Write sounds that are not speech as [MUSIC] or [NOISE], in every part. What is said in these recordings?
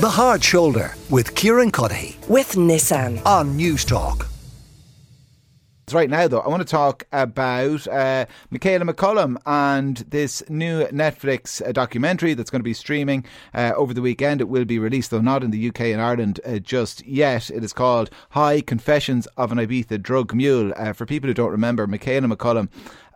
The Hard Shoulder with Kieran Cuddihy with Nissan. on Newstalk. Right now, though, I want to talk about uh, Michaela McCollum and this new Netflix uh, documentary that's going to be streaming uh, over the weekend. It will be released, though not in the UK and Ireland uh, just yet. It is called High Confessions of an Ibiza Drug Mule. Uh, for people who don't remember, Michaela McCollum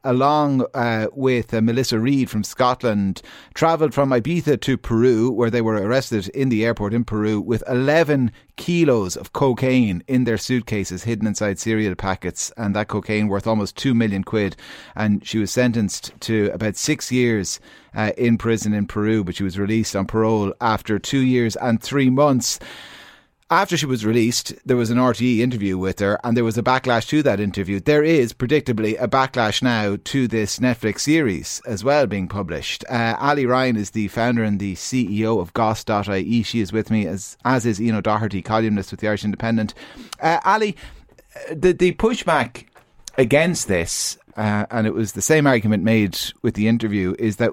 along uh, with uh, Melissa Reid from Scotland, travelled from Ibiza to Peru, where they were arrested in the airport in Peru with 11 kilos of cocaine in their suitcases hidden inside cereal packets, and that cocaine worth almost 2 million quid. And she was sentenced to about six years. Uh, in prison in Peru, but she was released on parole after two years and three months after she was released, there was an RTE interview with her, and there was a backlash to that interview. There is, predictably, a backlash now to this Netflix series as well being published. Uh, Ali Ryan is the founder and the CEO of Goss.ie. She is with me, as as is Ian O'Doherty, columnist with the Irish Independent. Uh, Ali, uh, the, the pushback against this, uh, and it was the same argument made with the interview, is that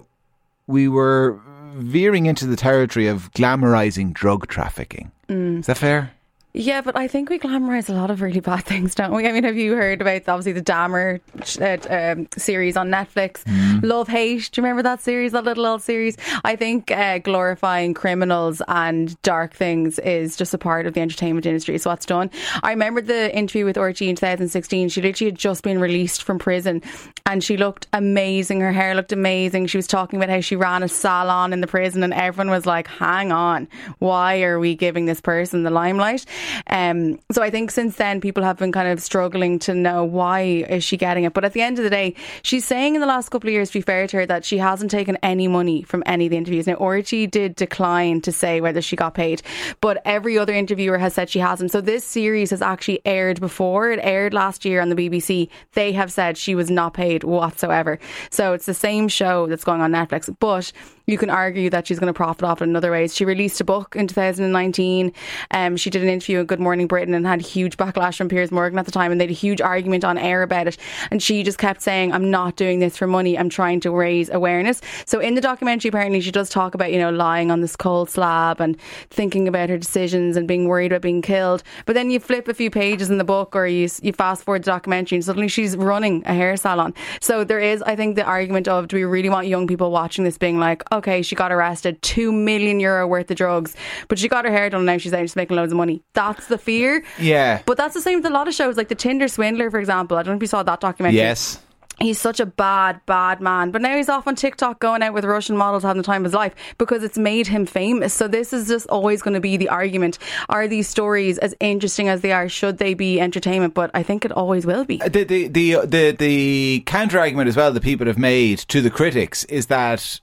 we were veering into the territory of glamorizing drug trafficking. Mm. Is that fair? Yeah, but I think we glamorise a lot of really bad [LAUGHS] things, don't we? I mean, have you heard about obviously the Dahmer uh, um, series on Netflix? Love Hate. Do you remember that series, that little old series? I think uh, glorifying criminals and dark things is just a part of the entertainment industry. It's what's done. I remember the interview with RTE in 2016. She literally had just been released from prison and she looked amazing. Her hair looked amazing. She was talking about how she ran a salon in the prison and everyone was like, hang on, why are we giving this person the limelight? Um, so I think since then people have been kind of struggling to know why is she getting it. But at the end of the day, she's saying in the last couple of years, to be fair to her, that she hasn't taken any money from any of the interviews. Now, RTE did decline to say whether she got paid, but every other interviewer has said she hasn't. So this series has actually aired before. It aired last year on the BBC. They have said she was not paid whatsoever. So it's the same show that's going on Netflix, but you can argue that she's going to profit off in other ways. She released a book in 2019. Um, she did an interview in Good Morning Britain and had huge backlash from Piers Morgan at the time, and they had a huge argument on air about it. And she just kept saying, "I'm not doing this for money. I'm trying to raise awareness." So in the documentary, apparently, she does talk about you know lying on this cold slab and thinking about her decisions and being worried about being killed. But then you flip a few pages in the book, or you you fast forward the documentary, and suddenly she's running a hair salon. So there is, I think, the argument of do we really want young people watching this being like, okay, she got arrested, two million euro worth of drugs, but she got her hair done and now she's out making loads of money. That's the fear. Yeah. But that's the same with a lot of shows, like the Tinder Swindler, for example. I don't know if you saw that documentary. Yes. He's such a bad, bad man. But now he's off on TikTok going out with Russian models having the time of his life because it's made him famous. So this is just always going to be the argument. Are these stories as interesting as they are? Should they be entertainment? But I think it always will be. The the the the, the counter argument as well that people have made to the critics is that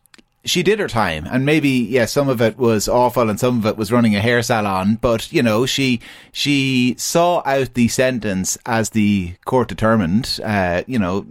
she did her time and maybe yeah some of it was awful and some of it was running a hair salon but you know she she saw out the sentence as the court determined uh, you know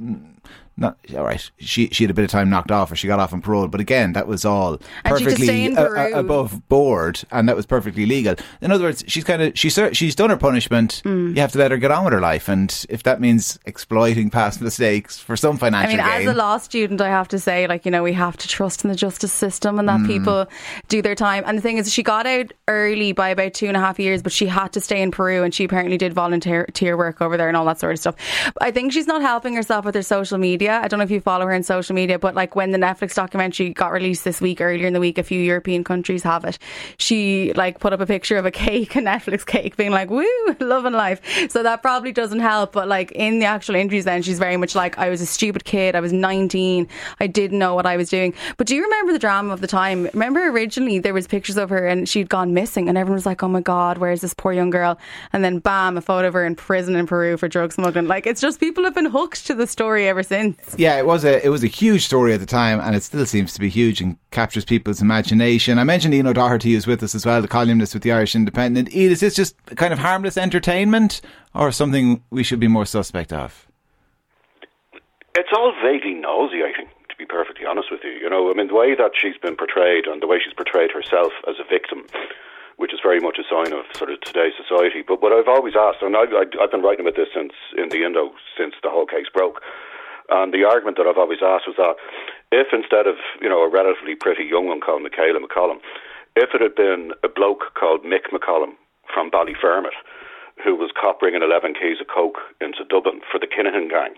not all right. She she had a bit of time knocked off, or she got off on parole. But again, that was all And she could stay perfectly a- a- uh, uh, above board, and that was perfectly legal. In other words, she's kind of she's she's done her punishment. Hmm. You have to let her get on with her life, and if that means exploiting past [LAUGHS] mistakes for some I financial gain, as a law student, I have to say, like, you know, we have to trust in the justice system and that mm. people do their time. And the thing is, she got out early by about two and a half years, but she had to stay in Peru and she apparently did volunteer volunteer work over there and all that sort of stuff. I think she's not helping herself with her social media. I don't know if you follow her in social media, but like when the Netflix documentary got released this week, earlier in the week, a few European countries have it. She like put up a picture of a [LAUGHS] cake, a Netflix cake, being like, woo, loving life. So that probably doesn't help. But like in the actual interviews, then she's very much like, I was a stupid kid. I was 19. I didn't know what I was doing. But do you remember the drama of the time? Remember originally there was pictures of her and she'd gone missing and everyone was like, oh my God, where's this poor young girl? And then bam, a photo of her in prison in Peru for drug smuggling. Like it's just people have been hooked to the story ever since. Yeah, it was a it was a huge story at the time, and it still seems to be huge and captures people's imagination. I mentioned Ian O'Doherty who's with us as well, the columnist with the Irish Independent. Ian, is this just kind of harmless entertainment, or something we should be more suspect of? It's all vaguely nosy, I think, to be perfectly honest with you. You know, I mean, the way that she's been portrayed and the way she's portrayed herself as a victim, which is very much a sign of sort of today's society. But what I've always asked, and I've, I've been writing about this since in the Indo since the whole case broke, and the argument that I've always asked was that if instead of, you know, a relatively pretty young one called Michaela McCollum, if it had been a bloke called Mick McCollum from Ballyfermot who was caught bringing 11 keys of coke into Dublin for the Kinahan gang,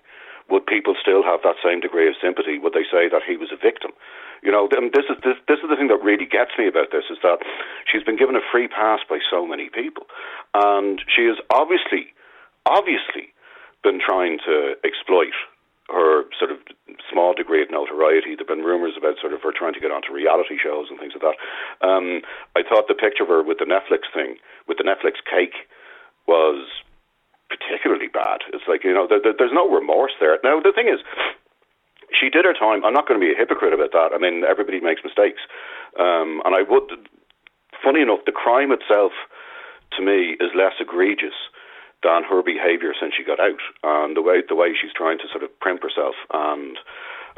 would people still have that same degree of sympathy? Would they say that he was a victim? You know, and this is this, this is the thing that really gets me about this is that she's been given a free pass by so many people, and she has obviously, obviously, been trying to exploit her sort of small degree of notoriety. There've been rumours about sort of her trying to get onto reality shows and things like that. Um, I thought the picture of her with the Netflix thing, with the Netflix cake, was particularly bad. It's like you know, there, there, there's no remorse there. Now the thing is, she did her time. I'm not going to be a hypocrite about that. I mean, everybody makes mistakes, um, and I would. Funny enough, the crime itself, to me, is less egregious than her behaviour since she got out, and the way the way she's trying to sort of primp herself and.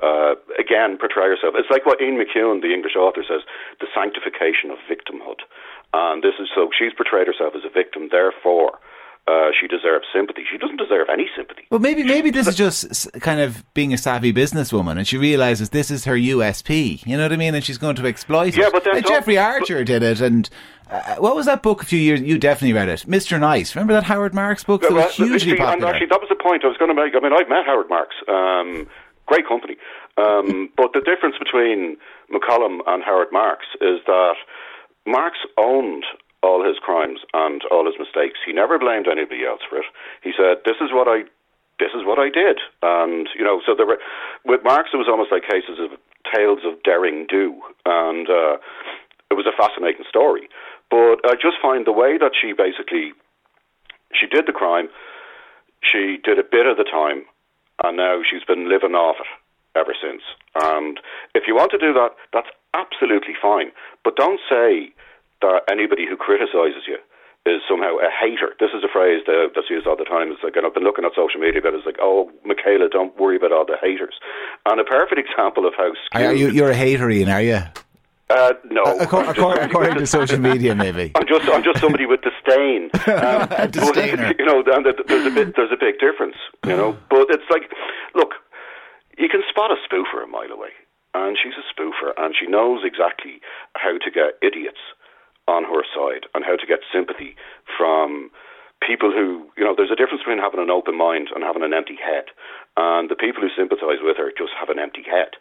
Uh, again, portray herself. It's like what Ian McEwan, the English author, says: the sanctification of victimhood. And this is so she's portrayed herself as a victim. Therefore, uh, she deserves sympathy. She doesn't deserve any sympathy. Well, maybe maybe this is [LAUGHS] just kind of being a savvy businesswoman, and she realizes this is her USP. You know what I mean? And she's going to exploit yeah, it. But then Jeffrey Archer did it, and uh, what was that book a few years? You definitely read it, Mr. Nice. Remember that Howard Marks book? That was hugely see, popular. Actually, that was the point I was going to make. I mean, I've met Howard Marks. Um, great company. Um, [LAUGHS] but the difference between McCollum and Howard Marks is that Marks owned all his crimes and all his mistakes. He never blamed anybody else for it. He said, "This is what I, this is what I did," and you know, so there were with Marks, it was almost like cases of tales of daring do, and uh, it was a fascinating story. But I just find the way that she basically she did the crime, she did a bit of the time, and now she's been living off it ever since. And if you want to do that, that's absolutely fine. But don't say that anybody who criticises you is somehow a hater. This is a phrase that, that's used all the time. It's like, and I've been looking at social media but it's like, oh, Michaela, don't worry about all the haters. And a perfect example of how skewed... Are you, you're a hater, Ian, are you? Uh, no, according, according, according to social media, maybe. [LAUGHS] I'm just I'm just somebody with disdain. [LAUGHS] Um, a disdainer. you know, and there's a bit there's a big difference. You know, [SIGHS] but it's like, look, you can spot a spoofer a mile away, and she's a spoofer, and she knows exactly how to get idiots on her side and how to get sympathy from people who, you know, there's a difference between having an open mind and having an empty head. And the people who sympathise with her just have an empty head.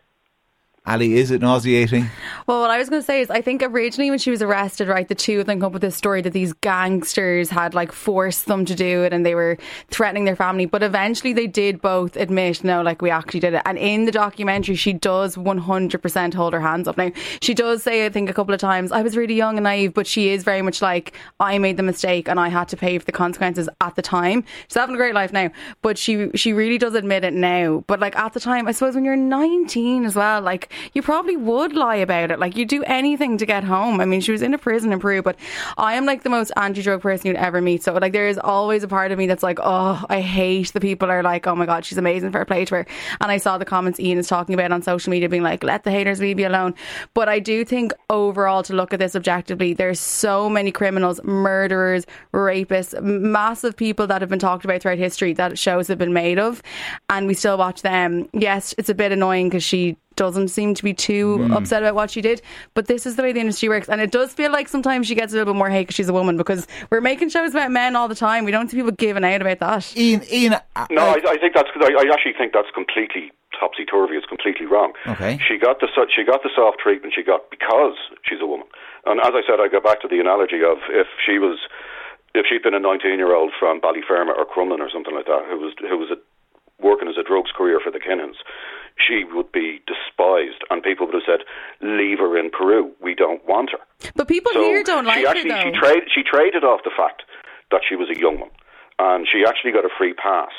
Ali, is it nauseating? Well, what I was going to say is, I think originally when she was arrested, right, the two of them come up with this story that these gangsters had like forced them to do it and they were threatening their family. But eventually they did both admit, no, like we actually did it. And in the documentary, she does 100% hold her hands up. Now, she does say, I think, a couple of times, I was really young and naive, but she is very much like, I made the mistake and I had to pay for the consequences at the time. She's having a great life now, but she, she really does admit it now. But like at the time, I suppose when you're 19 as well, like, you probably would lie about it. Like you do anything to get home. I mean, she was in a prison in Peru, but I am like the most anti-drug person you'd ever meet. So like there is always a part of me that's like, oh, I hate the people are like, oh my god, she's amazing, fair play to her. And I saw the comments Ian is talking about on social media, being like, let the haters leave you alone. But I do think overall, to look at this objectively, there's so many criminals, murderers, rapists, massive people that have been talked about throughout history that shows have been made of, and we still watch them. Yes, it's a bit annoying because she doesn't seem to be too mm. upset about what she did. But this is the way the industry works, and it does feel like sometimes she gets a little bit more hate because she's a woman. Because we're making shows about men all the time. We don't see people giving out about that. Ian, Ian, uh, no, I, I think that's. I, I actually think that's completely topsy turvy. It's completely wrong. Okay. She got the she got the soft treatment she got because she's a woman. And as I said, I go back to the analogy of if she was if she'd been a 19 year old from Ballyfermot or Crumlin or something like that, who was who was a, working as a drugs courier for the Kinahans, she would be despised, and people would have said, "Leave her in Peru. We don't want her." But people so here don't like she actually, her. Though. She, trade, she traded off the fact that she was a young one, and she actually got a free pass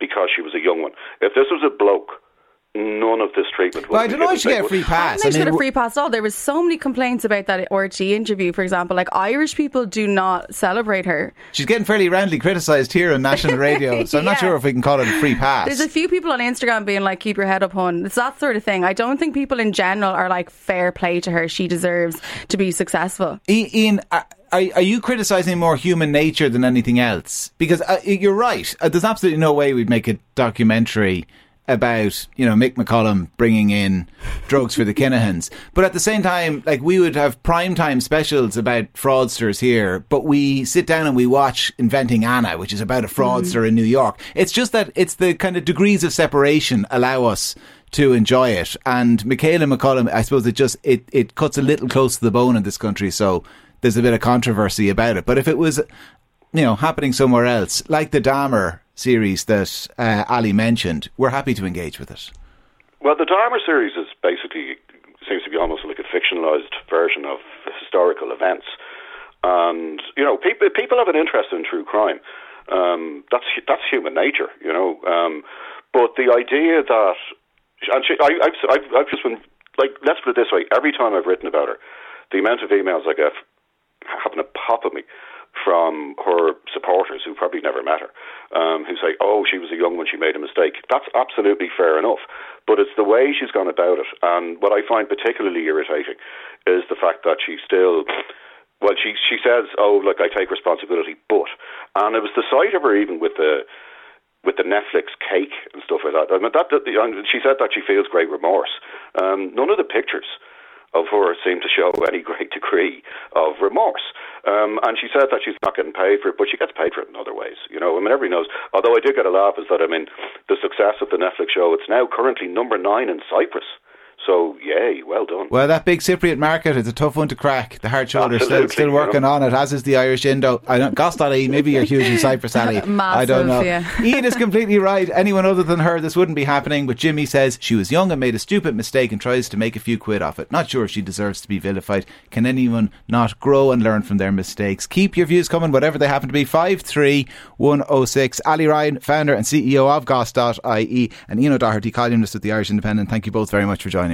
because she was a young one. If this was a bloke none of this treatment. Well, I don't know if she get a free pass. I, I mean, she got a free pass at all. There was so many complaints about that RT interview, for example. Like Irish people do not celebrate her. She's getting fairly roundly criticised here on national radio, [LAUGHS] so I'm yeah. not sure if we can call it a free pass. There's a few people on Instagram being like, "Keep your head up, hun." It's that sort of thing. I don't think people in general are like fair play to her. She deserves to be successful. Ian. are, are you criticising more human nature than anything else? Because uh, you're right. Uh, there's absolutely no way we'd make a documentary about you know Mick McCollum bringing in drugs for the Kinahans, but at the same time, like we would have prime time specials about fraudsters here, but we sit down and we watch Inventing Anna, which is about a fraudster mm. in New York. It's just that it's the kind of degrees of separation allow us to enjoy it. And Michaela McCollum, I suppose it just it it cuts a little close to the bone in this country, so there's a bit of controversy about it. But if it was, you know, happening somewhere else, like the Dahmer series that uh, Ali mentioned, we're happy to engage with it. Well, the Dahmer series is basically seems to be almost like a fictionalized version of historical events, and you know, people people have an interest in true crime. Um, that's that's human nature, you know. Um, but the idea that and she, I, I've, I've I've just been like, let's put it this way: every time I've written about her, the amount of emails I get happen to pop at me from her supporters who probably never met her, um, who say, "Oh, she was a young one; she made a mistake." That's absolutely fair enough, but it's the way she's gone about it. And what I find particularly irritating is the fact that she still. Well, she she says, "Oh, look, I take responsibility," but and it was the sight of her even with the with the Netflix cake and stuff like that. I mean, that, that she said that she feels great remorse. Um, none of the pictures of her seem to show any great degree of remorse. Um, and she said that she's not getting paid for it, but she gets paid for it in other ways. You know, I mean, everybody knows. Although I did get a laugh, is that I mean, the success of the Netflix show. It's now currently number nine in Cyprus. So, yay, well done. Well, that big Cypriot market is a tough one to crack. The hard shoulder still, still working on it, as is the Irish Indo. I don't, Goss.ie, maybe you're huge in Cyprus, [LAUGHS] Ali. Massive, I don't know. Yeah. [LAUGHS] Ian is completely right. Anyone other than her, this wouldn't be happening. But Jimmy says she was young and made a stupid mistake and tries to make a few quid off it. Not sure if she deserves to be vilified. Can anyone not grow and learn from their mistakes? Keep your views coming, whatever they happen to be. 53106. Ali Ryan, founder and CEO of Goss.ie, and Ian O'Doherty, columnist with the Irish Independent. Thank you both very much for joining